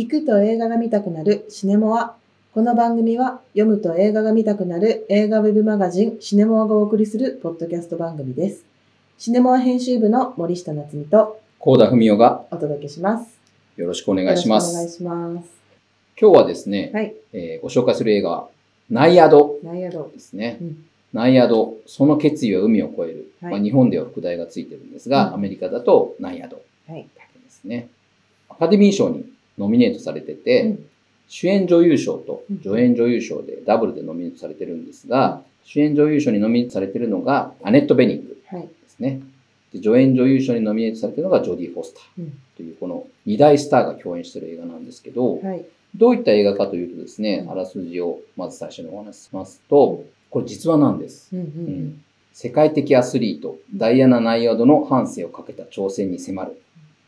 聞くと映画が見たくなるシネモア。この番組は読むと映画が見たくなる映画ウェブマガジンシネモアがお送りするポッドキャスト番組です。シネモア編集部の森下夏美と高田文夫がお届けします。よろしくお願いしまよろしくお願いす。します。今日はですね、はい。えーご紹介する映画は、ナイアドナイアド。ですね。うんナイアド、その決意は海を越える。はいまあ、日本では副題がついてるんですが、うんアメリカだとナイアドはい。だけですね。アカデミー賞にノミネートされてて、うん主演女優賞とうん助演女優賞でダブルでノミネートされてるんですが、主演女優賞にノミネートされてるのがアネット・ベニングはい。ですね。で助演女優賞にノミネートされてるのがジョディ・フォスターうんというこの二大スターが共演している映画なんですけど、はい。どういった映画かというとですねう、んあらすじをまず最初にお話ししますと、これ実話なんです。うんううん世界的アスリート、ダイアナ・ナイアドの半生をかけた挑戦に迫る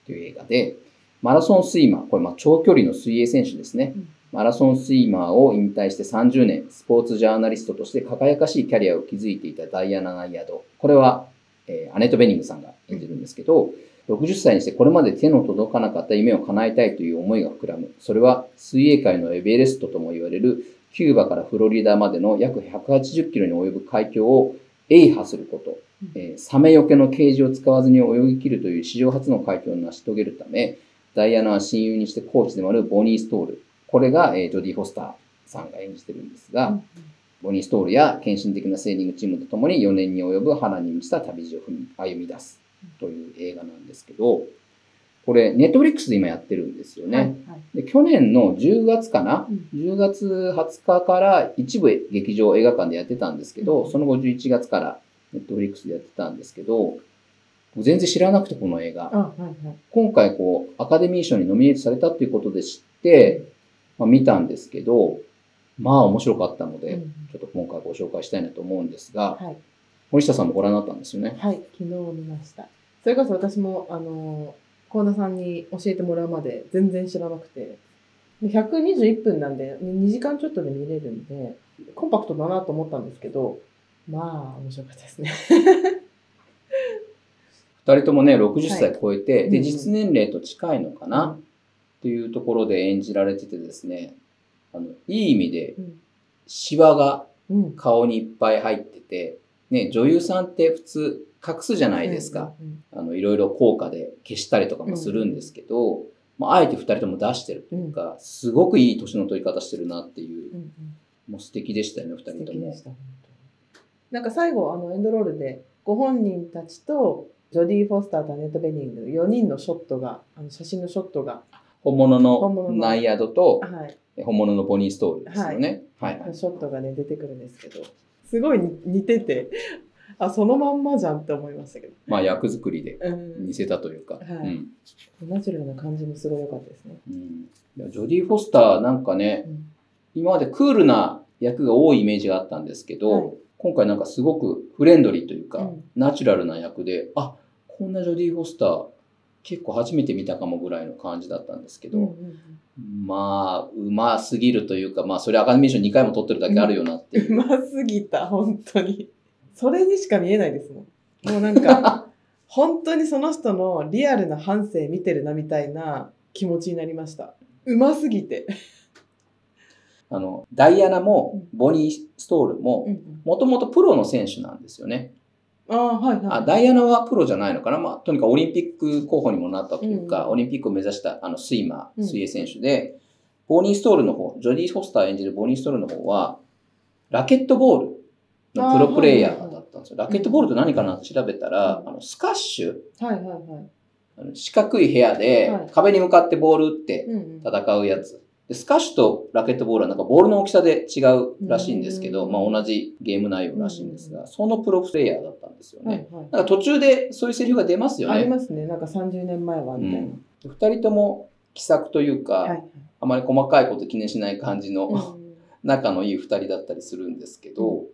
という映画で、マラソンスイマー、これまあ長距離の水泳選手ですねうん。マラソンスイマーを引退して30年、スポーツジャーナリストとして輝かしいキャリアを築いていたダイアナ・ナイアド。これは、えーアネット・ベニングさんが演じるんですけど、60歳にしてこれまで手の届かなかった夢を叶えたいという思いが膨らむ。それは水泳界のエベレストとも言われるキューバからフロリダまでの約180キロに及ぶ海峡を営破すること。えーサメよけのケージを使わずに泳ぎ切るという史上初の快挙を成し遂げるため、ダイアナは親友にしてコーチでもあるボニー・ストール。これが、えージョディ・フォスターさんが演じてるんですが、ん。ボニー・ストールや献身的なセーリングチームとともに4年に及ぶ波乱に満ちた旅路を歩み出すという映画なんですけど、これ、ネットフリックスで今やってるんですよね。はい。はいで去年の10月かな、うん10月20日から一部劇場映画館でやってたんですけど、うんその後11月からネットフリックスでやってたんですけど、全然知らなくてこの映画。あ、はいはい。今回こう、アカデミー賞にノミネートされたっていうことで知って、まあ、見たんですけど、まあ面白かったので、うんちょっと今回ご紹介したいなと思うんですが、はい。森下さんもご覧になったんですよね。はい、昨日見ました。それこそ私も、あの、幸田さんに教えてもらうまで全然知らなくて、121分なんで、2時間ちょっとで見れるんで、コンパクトだなと思ったんですけど、まあ、面白かったですね。二人ともね、60歳超えて、で、実年齢と近いのかな、っていうところで演じられててですね、あの、いい意味でうん。シワがうん。顔にいっぱい入ってて、ね、女優さんって普通隠すじゃないですか。うん。あの、いろいろ効果で消したりとかもするんですけど、まあ、あえて二人とも出してるというか、すごくいい年の取り方してるなっていうもう素敵でしたよね、二素人とも。なんか最後、あの、エンドロールで、ご本人たちと、ジョディ・フォスターとアネット・ベニング、4人のショットが、あの写真のショットが、本物ののナイアドとはい、本物のボニーストールですよね。はい、はい。ショットがね出てくるんですけどすごい似似ててあそのまんまじゃんって思いましたけど、まあ役作りでうん。似せたというか。はい。うん。ナチュラルな感じもすごい良かったですね、うん。ジョディ・フォスターなんかね、うん。今までクールな役が多いイメージがあったんですけど、はい。今回なんかすごくフレンドリーというか、うん。ナチュラルな役で、あ、こんなジョディ・フォスター結構初めて見たかもぐらいの感じだったんですけど、うんうんまあ、うますぎるというか、まあ、それアカデミー賞2回も取ってるだけあるよなっていう。うますぎた本当に。それにしか見えないですもん。もうなんか 本当にその人のリアルな反省見てるなみたいな気持ちになりました。うますぎて、あの、ダイアナも、ボニー・ストールも、もともとプロの選手なんですよね。ああはいはい。あダイアナはプロじゃないのかな、まあ、とにかくオリンピック候補にもなったというか、うんオリンピックを目指したあのスイマー、うん。水泳選手で、ボニー・ストールの方、ジョディ・フォスター演じるボニー・ストールの方は、ラケットボールのプロプレイヤーだったんですよ。ラケットボールって何かなって調べたら、うん。あのスカッシュ、はいはいはい。あの四角い部屋ではい。壁に向かってボール打って戦うやつ。でスカッシュとラケットボールはなんかボールの大きさで違うらしいんですけど、うんまあ同じゲーム内容らしいんですが、そのプロプレイヤーだったんですよね。はいはいなんか途中でそういうセリフが出ますよね。ありますね。なんか30年前はみたいな。うん二人とも気さくというか、はい。あまり細かいこと気にしない感じの、うん仲のいい二人だったりするんですけど、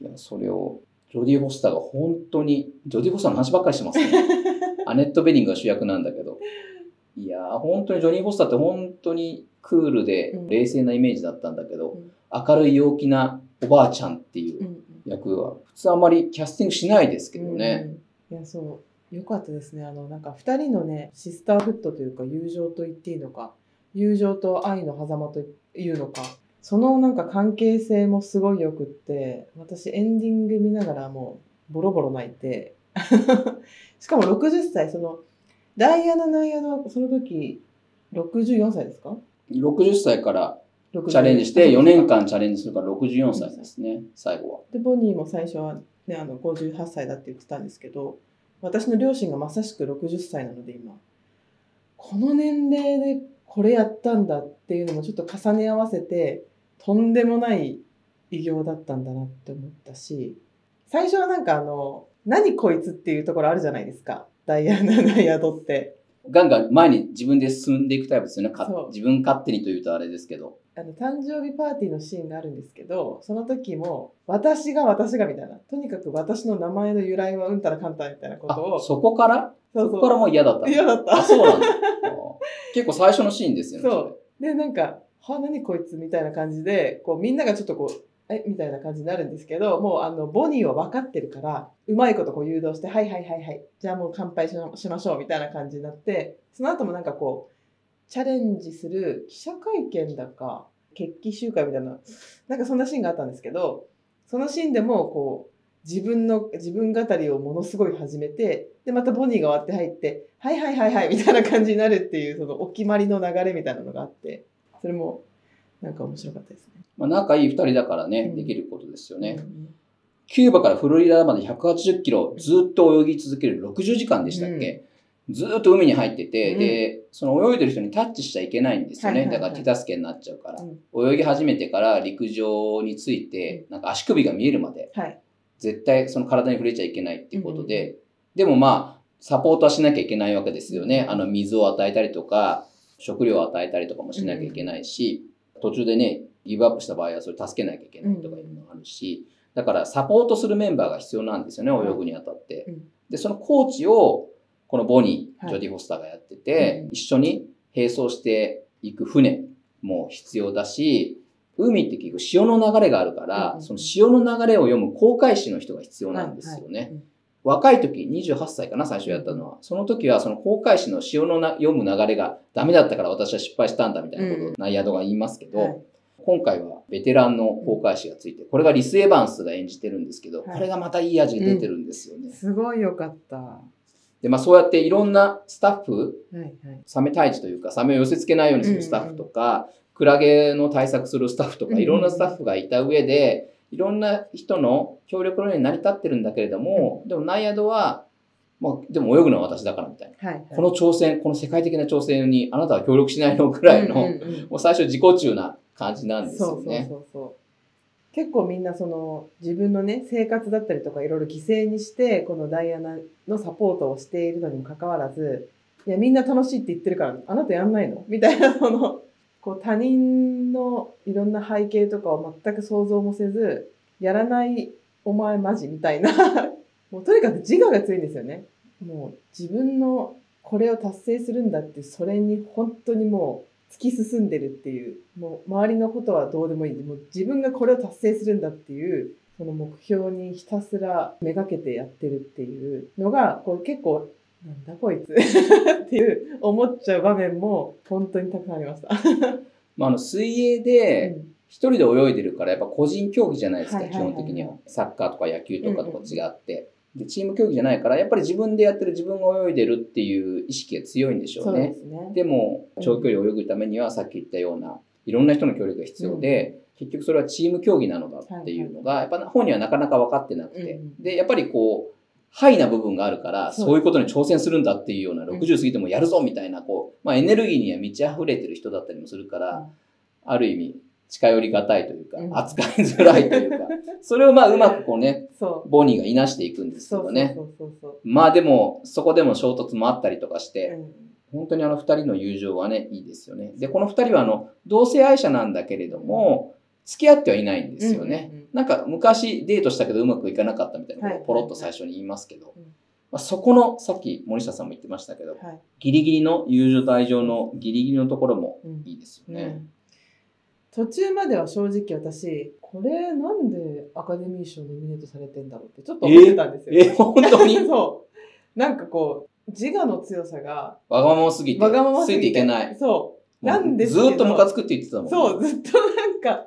いや、それを、ジョディ・フォスターが本当に、ジョディ・フォスターの話ばっかりしてますね。アネット・ベニングが主役なんだけど。いやー、本当にジョニー・フォスターって本当にクールでうん冷静なイメージだったんだけど、うん明るい陽気なおばあちゃんっていううん役は、普通あまりキャスティングしないですけどね。うんいや、そう。よかったですね。あの、なんか二人のね、シスターフットというか友情と言っていいのか、友情と愛の狭間というのか、そのなんか関係性もすごいよくって、私エンディング見ながらもうボロボロ泣いて、しかも60歳、その、ダイアナ・ナイアドはその時64歳ですか60歳からチチャレンジして、4年間チャレンジするから64歳ですね、最後は。でボニーも最初は、ね、あの58歳だって言ってたんですけど私の両親がまさしく60歳なので今。この年齢でこれやったんだっていうのもちょっと重ね合わせてとんでもない偉業だったんだなって思ったし最初はなんかあの何こいつっていうところあるじゃないですか。ダイアナ・ナイアドってガンガン前に自分で進んでいくタイプですよね。自分勝手にというとあれですけど。あの誕生日パーティーのシーンがあるんですけどその時も私が私がみたいな。とにかく私の名前の由来はうんたらかんたらみたいなことを。あ、そこから？そこからもう嫌だった。の嫌だった。あ、そうなんだ。あ結構最初のシーンですよね。そう。でなんか「は何こいつ」みたいな感じでこうみんながちょっとこう「えみたいな感じになるんですけどもうあのボニーは分かってるからうまいことこう誘導して「はいはいはいはいじゃあもう乾杯ししましょう」みたいな感じになってその後もなんかこうチャレンジする記者会見だか決起集会みたいななんかそんなシーンがあったんですけどそのシーンでもこう自分の自分語りをものすごい始めてでまたボニーが終わって入って「はいはいはいはい」みたいな感じになるっていうそのお決まりの流れみたいなのがあってそれもなんか面白かったですね。まあ、仲いい二人だからね、うん。できることですよね。うんキューバからフロリダまで180キロずっと泳ぎ続ける60時間でしたっけ、ずっと海に入ってて、うん。で、その泳いでる人にタッチしちゃいけないんですよね。だから手助けになっちゃうから。うん。泳ぎ始めてから陸上について、なんか足首が見えるまで、はい。絶対その体に触れちゃいけないっていうことで、でもまあ、サポートはしなきゃいけないわけですよね。あの、水を与えたりとか、食料を与えたりとかもしなきゃいけないし、途中でね、ギブアップした場合はそれ助けなきゃいけないとかいうのがあるし、だからサポートするメンバーが必要なんですよね、はい。泳ぐにあたって。うん。で、そのコーチを、このボニー、はい。ジョディ・フォスターがやってて、うん。一緒に並走していく船も必要だし、海って結局潮の流れがあるから、うんその潮の流れを読む航海士の人が必要なんですよね。若い時、28歳かな、最初やったのは。その時は、その航海士の潮のな読む流れがダメだったから私は失敗したんだみたいなことをナイアドが言いますけど、はい今回はベテランの航海士がついて、これがリス・エヴァンスが演じてるんですけど、はいこれがまたいい味が出てるんですよね。すごいよかった。はで、まあそうやっていろんなスタッフ、いはい。サメ退治というか、サメを寄せ付けないようにするスタッフとか、クラゲの対策するスタッフとか、うんいろんなスタッフがいた上で、いろんな人の協力の上に成り立ってるんだけれども、でもナイアドは、まあ、でも泳ぐのは私だからみたいな。はいはい、この挑戦、この世界的な挑戦にあなたは協力しないのくらいの、うんうんうんもう最初自己中な感じなんですそうそうよね。そうそう。結構みんなその自分のね生活だったりとかいろいろ犠牲にしてこのダイアナのサポートをしているのにもかかわらずいやみんな楽しいって言ってるからあなたやんないの？みたいなそのこう他人のいろんな背景とかを全く想像もせずやらないお前マジみたいな。もうとにかく自我が強いんですよね。もう自分のこれを達成するんだってそれに本当にもう突き進んでるっていう。もう周りのことはどうでもいい。もう自分がこれを達成するんだっていうその目標にひたすらめがけてやってるっていうのがこう結構なんだこいつっていう思っちゃう場面も本当にたくさんありました。まあ、あの水泳でうん一人で泳いでるからやっぱ個人競技じゃないですか、基本的には。サッカーとか野球とかとか違って。で、チーム競技じゃないから、やっぱり自分でやってる自分が泳いでるっていう意識が強いんでしょそううでね。でも、長距離を泳ぐためには、さっき言ったような、いろんな人の協力が必要で、結局それはチーム競技なのだっていうのが、やっぱ本人はなかなか分かってなくて。で、やっぱりこう、ハイな部分があるから、そういうことに挑戦するんだっていうような、ん60過ぎてもやるぞみたいな、こう、まあエネルギーには満ち溢れてる人だったりもするから、ある意味、近寄りがたいというかう、ん扱いづらいというか、それをまあうまくこうね。ボニーがいなしていくんですけどね。まあでも、そこでも衝突もあったりとかして、うん本当にあの二人の友情はね、いいですよね。で、この二人はあの、同性愛者なんだけれども、付き合ってはいないんですよね。うんうんうんなんか昔デートしたけどうまくいかなかったみたいなことをはいポロッと最初に言いますけど、うんまあ、そこの、さっき森下さんも言ってましたけど、はい。ギリギリの友情と愛情のギリギリのところもうんいいですよね。途中までは正直私これなんでアカデミー賞ノミネートされてんだろうってちょっと思ってたんですよ。え、本当に？そうなんかこう自我の強さがわがまますぎて、わがままついてすぎていけない。そなんですずーっとムカつくって言ってたもんね。そう、ずっとなんか、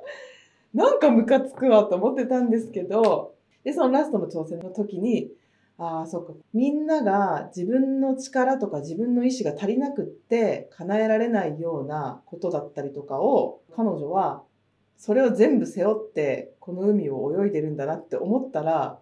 なんかムカつくわと思ってたんですけど、で、そのラストの挑戦の時に、ああ、そっか。みんなが自分の力とか自分の意志が足りなくって叶えられないようなことだったりとかを、彼女はそれを全部背負ってこの海を泳いでるんだなって思ったら、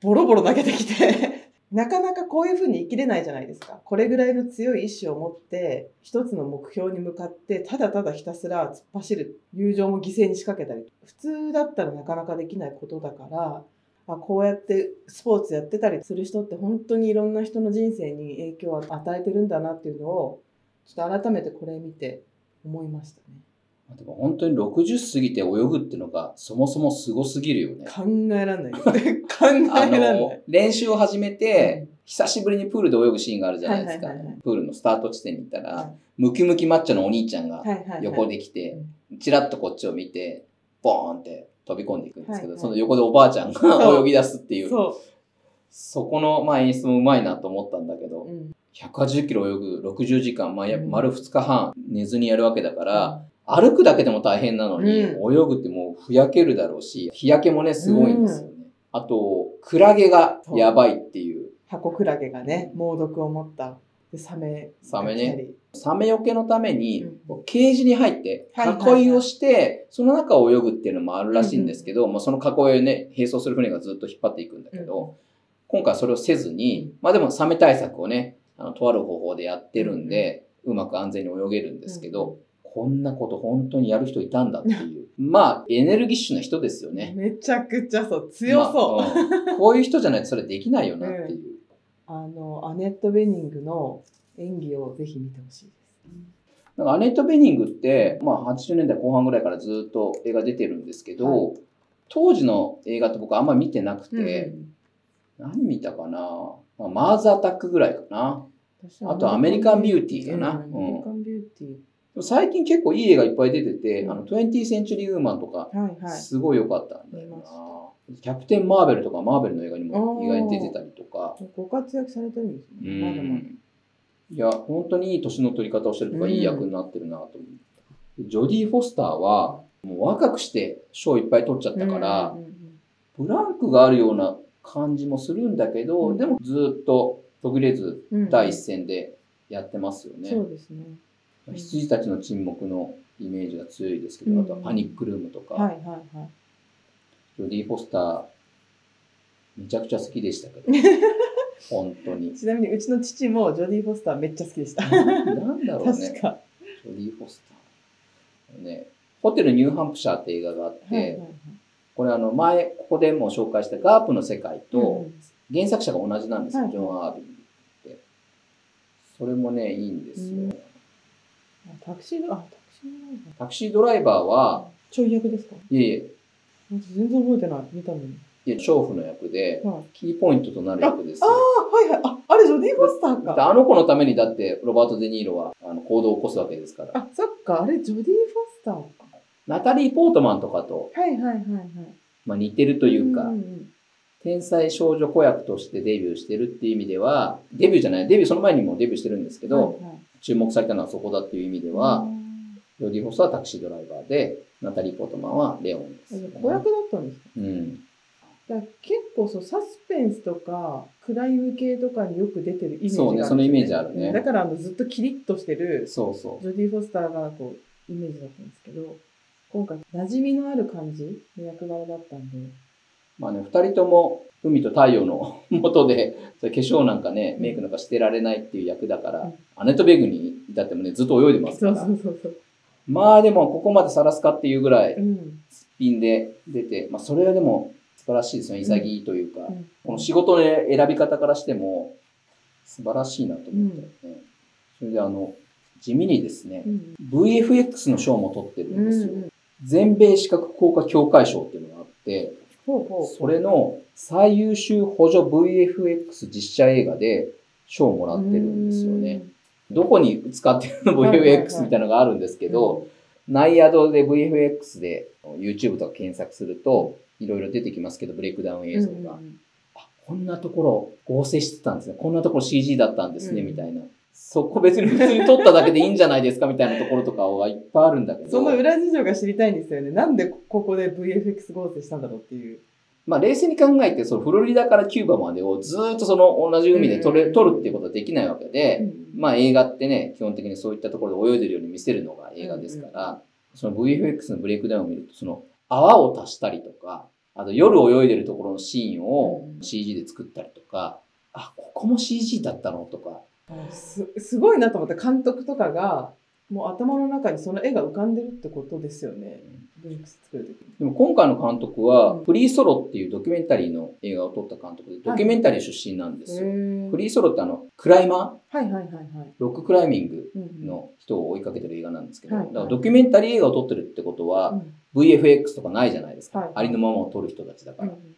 ボロボロ泣けてきて、なかなかこういうふうに生きれないじゃないですか。これぐらいの強い意志を持って、一つの目標に向かって、ただただひたすら突っ走る。友情も犠牲に仕掛けたり。普通だったらなかなかできないことだから、あこうやってスポーツやってたりする人って本当にいろんな人の人生に影響を与えてるんだなっていうのを、ちょっと改めてこれ見て思いましたね。でも本当に60過ぎて泳ぐっていうのがそもそもすごすぎるよね。考えらんない。考えあらんない。の。、練習を始めて、久しぶりにプールで泳ぐシーンがあるじゃないですか。プールのスタート地点に行ったら、はい。ムキムキマッチョのお兄ちゃんが横で来て、チラッとこっちを見て、ボーンって飛び込んでいくんですけど、その横でおばあちゃんが 泳ぎ出すっていう、そそこの、まあ、演出もうまいなと思ったんだけどう。、うん180キロ泳ぐ60時間、まあ、丸2日半寝ずにやるわけだから、歩くだけでも大変なのに、う泳ぐってもうふやけるだろうし、日焼けもね、すごいんですよね。あと、クラゲがやばいっていう。箱クラゲがね、猛毒を持った。で、サメ。サメね。サメよけのためにうん、ケージに入って、囲いをして、その中を泳ぐっていうのもあるらしいんですけど、まあその囲いをね、並走する船がずっと引っ張っていくんだけど、今回それをせずに、まあでもサメ対策をね、あの、とある方法でやってるんで、うまく安全に泳げるんですけど、こんなこと本当にやる人いたんだっていう。まあ、エネルギッシュな人ですよね。めちゃくちゃそう。強そう。まあうんこういう人じゃないとそれできないよなっていう。あの、アネット・ベニングの演技をぜひ見てほしいです。なんかアネット・ベニングって、まあ、80年代後半ぐらいからずっと映画出てるんですけど、当時の映画って僕あんま見てなくて、何見たかな、まあ、マーズ・アタックぐらいかな。あとアメリカンビューティーかなうんアメリカンビューティでも最近結構いい映画いっぱい出てて、うんあの、20th Century Woman とか。すごい良かったんだよ見ましな。キャプテン・マーベルとかマーベルの映画にも意外に出てたりとか、ご活躍されてるんですうね。まだまだ。ん。いや、本当にいい年の取り方をしてるとか、うんいい役になってるなと思う。ジョディ・フォスターは、もう若くして賞いっぱい取っちゃったから、うんうんうんブランクがあるような感じもするんだけど、うんでもずっと途切れずうん第一線でやってますよね。そうですね。うん羊たちの沈黙のイメージが強いですけど、うんあとはパニックルームとか、はいはいはい。ジョディ・フォスター、めちゃくちゃ好きでしたけど、本当に。ちなみにうちの父もジョディ・フォスターめっちゃ好きでした。なんだろうね。確か。ジョディ・フォスター。ね、ホテルニューハンプシャーって映画があって、はいはいはいこれあの前、ここでも紹介したガープの世界とうん原作者が同じなんですよ、はいジョン・アービンって。それもね、いいんですよ。うんタクシード、あ、タクシードライバータクシードライバーは、ちょい役ですか？いえいえ、私全然覚えてない。見たのに。いや、娼婦の役で、はいキーポイントとなる役ですああ、よ。はいはい。あ、あれジョディ・フォスターか。あの子のためにだって、ロバート・デ・ニーロはあの行動を起こすわけですから。あ、そっか。あれジョディ・フォスターか。ナタリー・ポートマンとかと、はいはいはいはい。まあ、似てるというか、んん天才少女子役としてデビューしてるっていう意味では、デビューじゃない、デビューその前にもデビューしてるんですけど、はいはい注目されたのはそこだっていう意味では、ジョディ・フォスはタクシードライバーで、ナタリー・ポートマンはレオンですよね、子役だったんですか？うん。だ結構そうサスペンスとかクライム系とかによく出てるイメージがあるんですよそうねそのイメージあるねだからあのずっとキリッとしてるそうそう。ジョディ・フォスターがこうイメージだったんですけど今回馴染みのある感じの役柄だったんでまあね、二人とも海と太陽の 下で、それ化粧なんかね、メイクなんかしてられないっていう役だから、うん。アネット・ベグに至ってもね、ずっと泳いでますから。そうそうそうまあでも、ここまでさらすかっていうぐらい、うん。すっぴんで出て、まあそれはでも素晴らしいですよね、潔いというか。うん。この仕事の選び方からしても、素晴らしいなと思ったよね。それであの、地味にですねう、ん。VFX の賞も取ってるうんんですよ。うん全米視覚効果協会賞っていうのがあって、それの最優秀補助 VFX 実写映画で賞をもらってるんですよね。どこに使ってるの？VFX みたいなのがあるんですけど、ナイアドで VFX で YouTube とか検索すると、いろいろ出てきますけど、ブレイクダウン映像が。うんあこんなところ合成してたんですね。こんなところ CG だったんですね、うんみたいな。そこ別に普通に撮っただけでいいんじゃないですかみたいなところとかはいっぱいあるんだけど。その裏事情が知りたいんですよね。なんでここで VFX 合成したんだろうっていう。まあ冷静に考えて、そのフロリダからキューバまでをずーっとその同じ海で撮れ、うん撮るっていうことはできないわけで、まあ映画ってね、基本的にそういったところで泳いでるように見せるのが映画ですから、その VFX のブレイクダウンを見ると、その泡を足したりとか、あと夜泳いでるところのシーンをうん CG で作ったりとか、あ、ここも CG だったのとか、すすごいなと思って監督とかがもう頭の中にその絵が浮かんでるってことですよね。でも今回の監督はうん、フリーソロっていうドキュメンタリーの映画を撮った監督で、ドキュメンタリー出身なんですよ。へフリーソロってあの、クライマー？はいはいはいはい。ロッククライミングの人を追いかけてる映画なんですけど、はいだからドキュメンタリー映画を撮ってるってことは、うん VFX とかないじゃないですか。はいありのままを撮る人たちだから。うん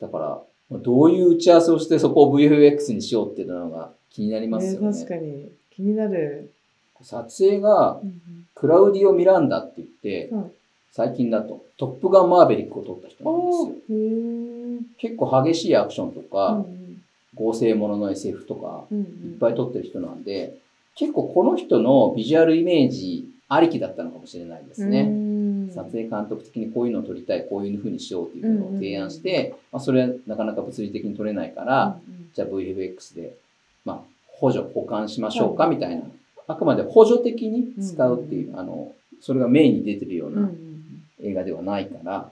だから、どういう打ち合わせをしてそこを VFX にしようっていうのが気になりますよね。ね確かに気になる。撮影がうんクラウディオ・ミランダって言って、うんはい最近だとトップガンマーベリックを撮った人なんおですよ。結構激しいアクションとか、うん合成ものの SF とか、うんうんいっぱい撮ってる人なんで、結構この人のビジュアルイメージありきだったのかもしれないですね。うん。撮影監督的にこういうのを撮りたい、こういう風にしようっていうのを提案して、まあ、それはなかなか物理的に撮れないから、じゃあ VFX で、まあ、補助、保管しましょうかはい。みたいな。あくまで補助的に使うっていう、あの、それがメインに出てるようなん映画ではないから、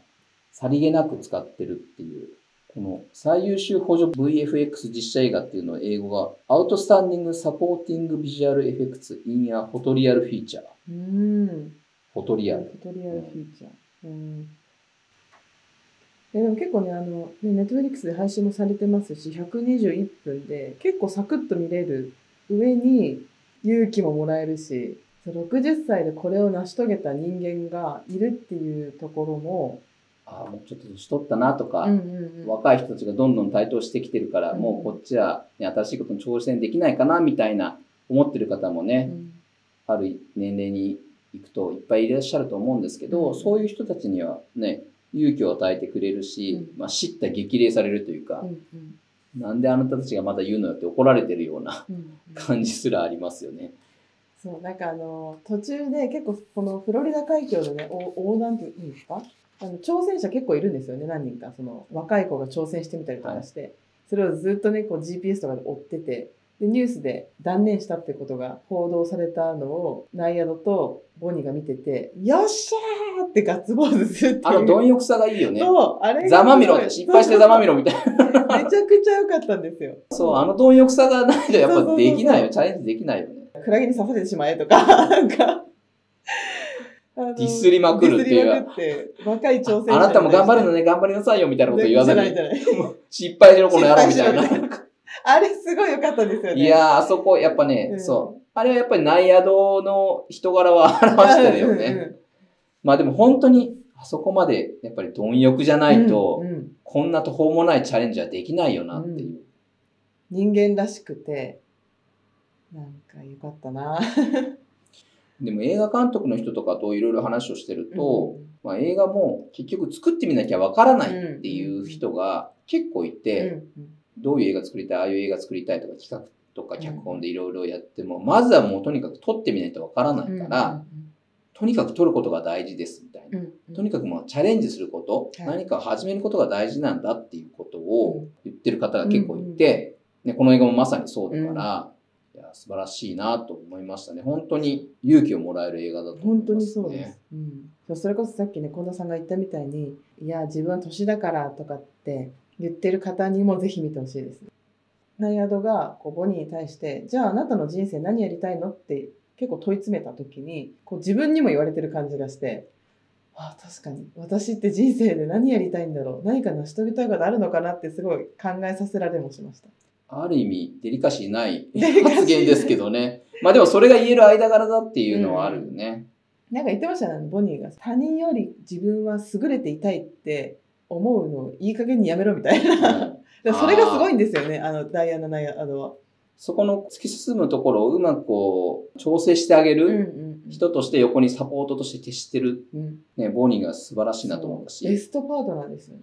さりげなく使ってるっていう、この最優秀補助 VFX 実写映画っていうのは英語が Outstanding Supporting Visual Effects in a Photorial Feature。うんフォトリアル。フォトリアルフィーチャー。うんえでも結構ね、あの、ね、ネットフリックスで配信もされてますし、121分で結構サクッと見れる上に勇気ももらえるし、そう60歳でこれを成し遂げた人間がいるっていうところも、ああ、もうちょっと年取ったなとか、うんうんうん若い人たちがどんどん台頭してきてるから、うんもうこっちは、ね、新しいことに挑戦できないかなみたいな思ってる方もね、うんある年齢に行くといっぱいいらっしゃると思うんですけど、うん。そういう人たちにはね、勇気を与えてくれるし、うん。まあ、知った激励されるというかう、んうん。なんであなたたちがまだ言うのよって怒られてるような感じすらありますよね。そう、なんかあの、途中で結構このフロリダ海峡のね、お横断っていうんですか？あの挑戦者結構いるんですよね、何人か。その若い子が挑戦してみたりとかして、それをずっとね、こう GPS とかで追ってて、で、ニュースで断念したってことが報道されたのを、ナイアドとボニーが見てて、よっしゃーってガッツポーズするっていう。あの貪欲さがいいよね。そう、あれがざまみろって、失敗してざまみろみたいな。めちゃくちゃ良かったんですよ。そう、あの貪欲さがないとやっぱできないよ。チャレンジできないよね。クラゲに刺されてしまえとか、なんか。ディスりまくるっていうディスりまくって、若い挑戦者あなたも頑張るのね。ね、頑張りなさいよみたいなこと言わずに。失敗しろこの野郎みたいな。あれすごい良かったですよね。いやー、あそこ、やっぱね、うんそう。あれはやっぱり内野道の人柄は表してるよね。うんうんまあでも本当に、あそこまでやっぱり貪欲じゃないと、うんうんこんな途方もないチャレンジはできないよなっていう。人間らしくて、なんか良かったな。でも映画監督の人とかといろいろ話をしてると、まあ、映画も結局作ってみなきゃわからないっていう人が結構いて、うんどういう映画作りたい、ああいう映画作りたいとか企画とか脚本でいろいろやっても、まずはもうとにかく撮ってみないとわからないから、とにかく撮ることが大事ですみたいな。とにかくもうチャレンジすること、はい何かを始めることが大事なんだっていうことうをん言ってる方が結構いて、ね、この映画もまさにそうだから、いや素晴らしいなと思いましたね。本当に勇気をもらえる映画だと思います、ね。本当にそうです。うん、それこそさっきね近田さんが言ったみたいにいや自分は年だからとかって言ってる方にもぜひ見てほしいですね。ナイアドがこうボニーに対してじゃああなたの人生何やりたいのって結構問い詰めた時にこう自分にも言われてる感じがしてああ確かに私って人生で何やりたいんだろう何か成し遂げたいことあるのかなってすごい考えさせられもしました。ある意味、デリカシーない発言ですけどね。まあでもそれが言える間柄だっていうのはあるよね。なんか言ってましたね、ボニーが。他人より自分は優れていたいって思うのをいい加減にやめろみたいな。それがすごいんですよね、あの、ダイアナ・ナイアドは。そこの突き進むところをうまくこう、調整してあげるん人として横にサポートとして徹してる、うん。ね、ボーニーが素晴らしいなと思ったし。ベストパートナーですよね。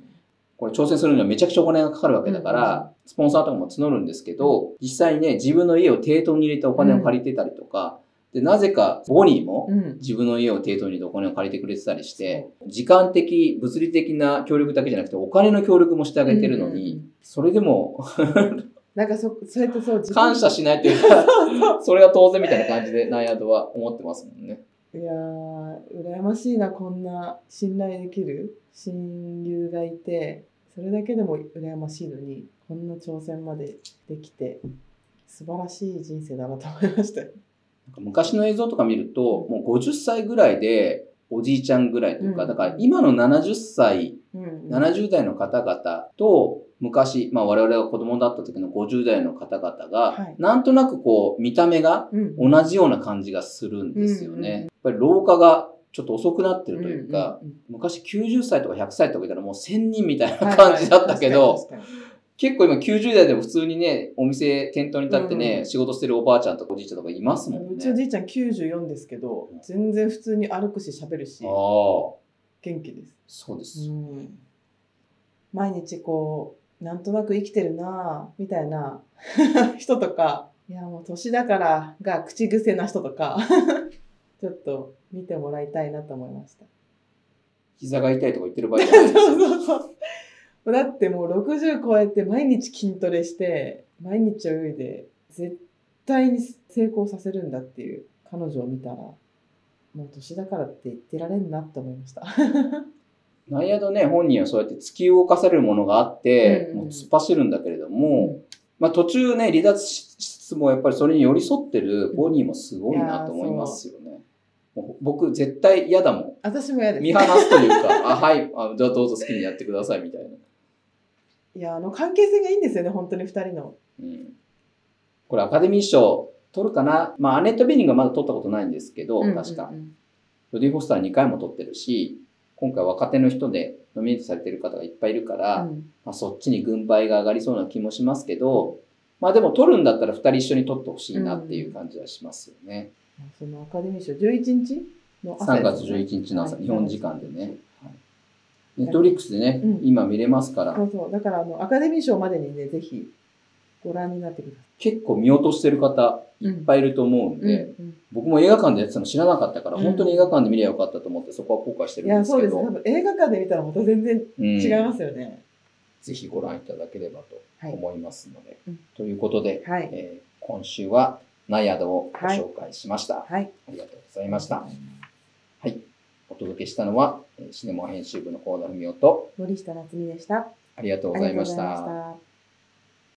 これ挑戦するにはめちゃくちゃお金がかかるわけだから、スポンサーとかも募るんですけど、実際にね、自分の家を抵当に入れてお金を借りてたりとか、で、なぜかボニーもうん。自分の家を抵当に入れてお金を借りてくれてたりして、時間的、物理的な協力だけじゃなくて、お金の協力もしてあげてるのに、うんうんうんそれでも なんかそ、それとそう、感謝しないというか、それが当然みたいな感じでナイアードは思ってますもんね。いやー、羨ましいな、こんな信頼できる親友がいて、それだけでも羨ましいのに、こんな挑戦までできて、素晴らしい人生だなと思いました昔の映像とか見ると、もう50歳ぐらいで、おじいちゃんぐらいというか、うん。だから今の70歳、うん、70代の方々と、昔、まあ我々が子供だった時の50代の方々が、はい。なんとなくこう、見た目がうん、同じような感じがするんですよね。うんうんうん。やっぱり老化がちょっと遅くなってるというか、うんうん昔90歳とか100歳とかいたらもう1000人みたいうんな感じだったけど、はいはい結構今90代でも普通にね、お店店頭に立ってね、うん仕事してるおばあちゃんとかおじいちゃんとかいますもんね。にうちのじいちゃん94ですけど、全然普通に歩くし喋るし元気です。そうです。うん毎日こうなんとなく生きてるなぁみたいな 人とかいやもう年だからが口癖な人とか ちょっと見てもらいたいなと思いました。膝が痛いとか言ってる場合じゃないですそうよ。そうそうだってもう60超えて毎日筋トレして毎日泳いで絶対に成功させるんだっていう彼女を見たらもう年だからって言ってられんなって思いました。ナイアドね、本人はそうやって突き動かされるものがあって、うんもう突っ走るんだけれども、まあ途中ね、離脱しつつもやっぱりそれに寄り添ってるボニーもすごいなと思いますよね。僕絶対嫌だもん。私も嫌です。見放すというか、あ、はい、あじゃあどうぞ好きにやってくださいみたいな。いや、あの関係性がいいんですよね、本当に二人の。うん、これアカデミー賞取るかな？まあアネット・ベニングはまだ取ったことないんですけど、確かう。んジョディ・フォスター2回も取ってるし、今回若手の人でノミネートされてる方がいっぱいいるから、うんうんまあ、そっちに軍配が上がりそうな気もしますけど、まあでも取るんだったら2人一緒に取ってほしいなっていう感じはしますよね。そのアカデミー賞11日の朝3月ですね11日の朝、はい日本時間でね。ネットフリックスでね、うん今見れますから、そうそう。だからあのアカデミー賞までにね、ぜひご覧になってくださ結構見落としてる方いっぱいいると思うんい。で、うんうん僕も映画館でやってたの知らなかったから、うん本当に映画館で見ればよかったと思ってそこは後悔していや、るんですけど、そうですね。多分映画館で見たらまた全然うん違いますよね。ぜひご覧いただければとはい。思いますので。うんということで、はい。えー今週はナイアドをご紹介しました。はい。ありがとうございました。はい。お届けしたのは、えーシネマ編集部の河田文夫と、森下夏美でした。ありがとうございましありがとうございたま。した。